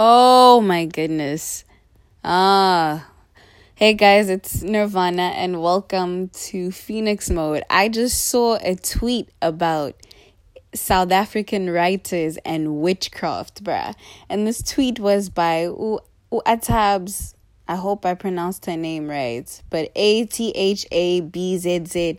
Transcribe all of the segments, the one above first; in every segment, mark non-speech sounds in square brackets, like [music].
Oh my goodness. Ah. Hey guys, it's Nirvana and welcome to Phoenix Mode. I just saw a tweet about South African writers and witchcraft, bruh. And this tweet was by U- Atabs. I hope I pronounced her name right. But A T H A B Z Z.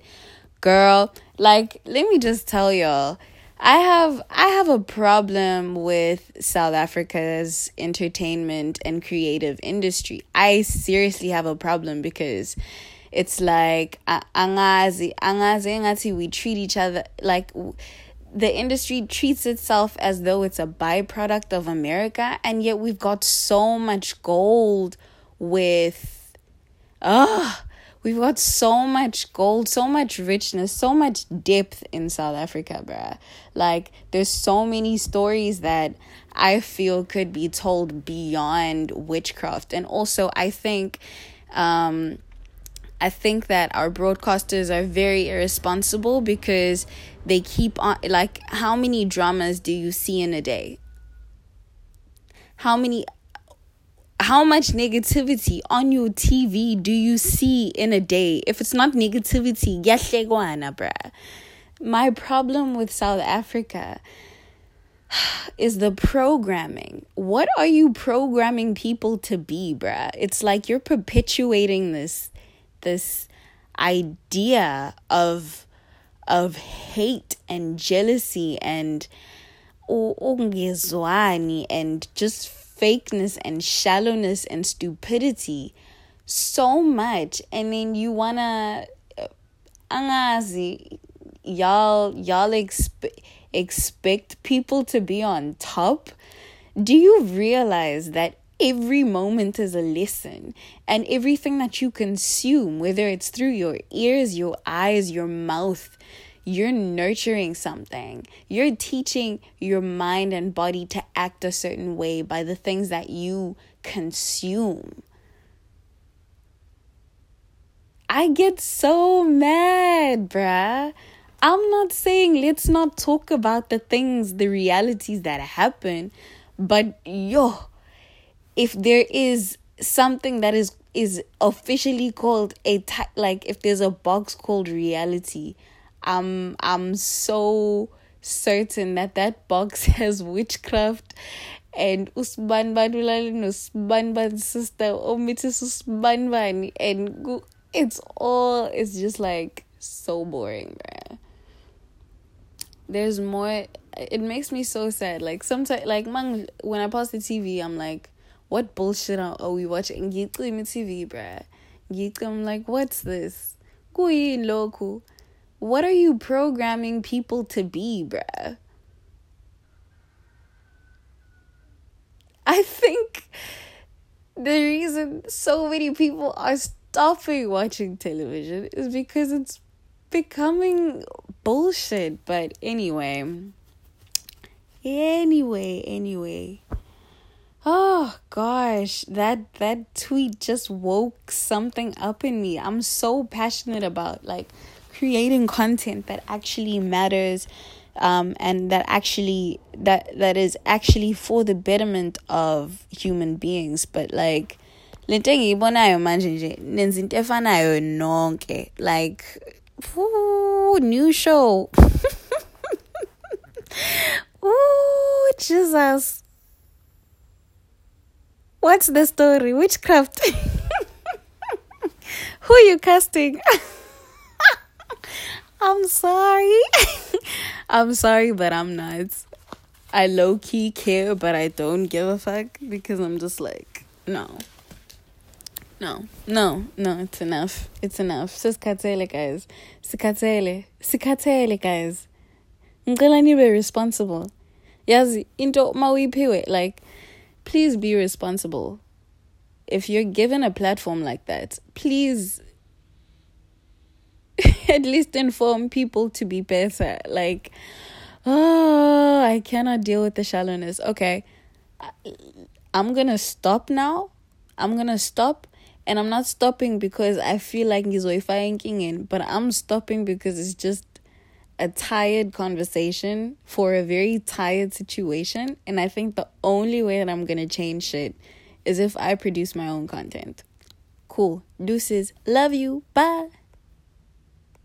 Girl, like, let me just tell y'all I have I have a problem with South Africa's entertainment and creative industry. I seriously have a problem because it's like angazi angazi angazi we treat each other like the industry treats itself as though it's a byproduct of America and yet we've got so much gold with ah We've got so much gold, so much richness, so much depth in South Africa, bruh. Like, there's so many stories that I feel could be told beyond witchcraft. And also, I think, um, I think that our broadcasters are very irresponsible because they keep on, like, how many dramas do you see in a day? How many how much negativity on your TV do you see in a day? If it's not negativity, uh, bruh. My problem with South Africa [sighs] is the programming. What are you programming people to be, bruh? It's like you're perpetuating this this idea of of hate and jealousy and and just fakeness and shallowness and stupidity so much. And then you wanna uh, angazi y'all y'all exp- expect people to be on top? Do you realize that every moment is a lesson? And everything that you consume whether it's through your ears your eyes your mouth you're nurturing something. You're teaching your mind and body to act a certain way by the things that you consume. I get so mad, bruh. I'm not saying let's not talk about the things, the realities that happen, but yo, if there is something that is is officially called a like if there's a box called reality, I'm I'm so certain that that box [laughs] has witchcraft and usban badulale no sban sister or Mrs. usban and it's all it's just like so boring bruh. there's more it makes me so sad like sometimes like man, when I pause the TV I'm like what bullshit are we watching TV bruh I'm like what's this kuyi loku what are you programming people to be, bruh? I think the reason so many people are stopping watching television is because it's becoming bullshit. But anyway, anyway, anyway. Oh gosh, that that tweet just woke something up in me. I'm so passionate about like creating content that actually matters um, and that actually that that is actually for the betterment of human beings. But like like ooh, new show. [laughs] Ooh jesus. What's the story? Witchcraft. [laughs] Who are you casting [laughs] I'm sorry. [laughs] I'm sorry, but I'm not. I low key care, but I don't give a fuck because I'm just like, no. No, no, no, it's enough. It's enough. Sisikhathele, guys. Sikhathele. Sikhathele, guys. Ngicela nibe responsible. Yazi, into mawiphiwe, like, please be responsible. If you're given a platform like that, please at least inform people to be better. Like, oh, I cannot deal with the shallowness. Okay, I'm gonna stop now. I'm gonna stop. And I'm not stopping because I feel like ngizoyifaka in, but I'm stopping because it's just a tired conversation for a very tired situation. And I think the only way that I'm going to change shit is if I produce my own content. Cool. Deuces. Love you. Bye.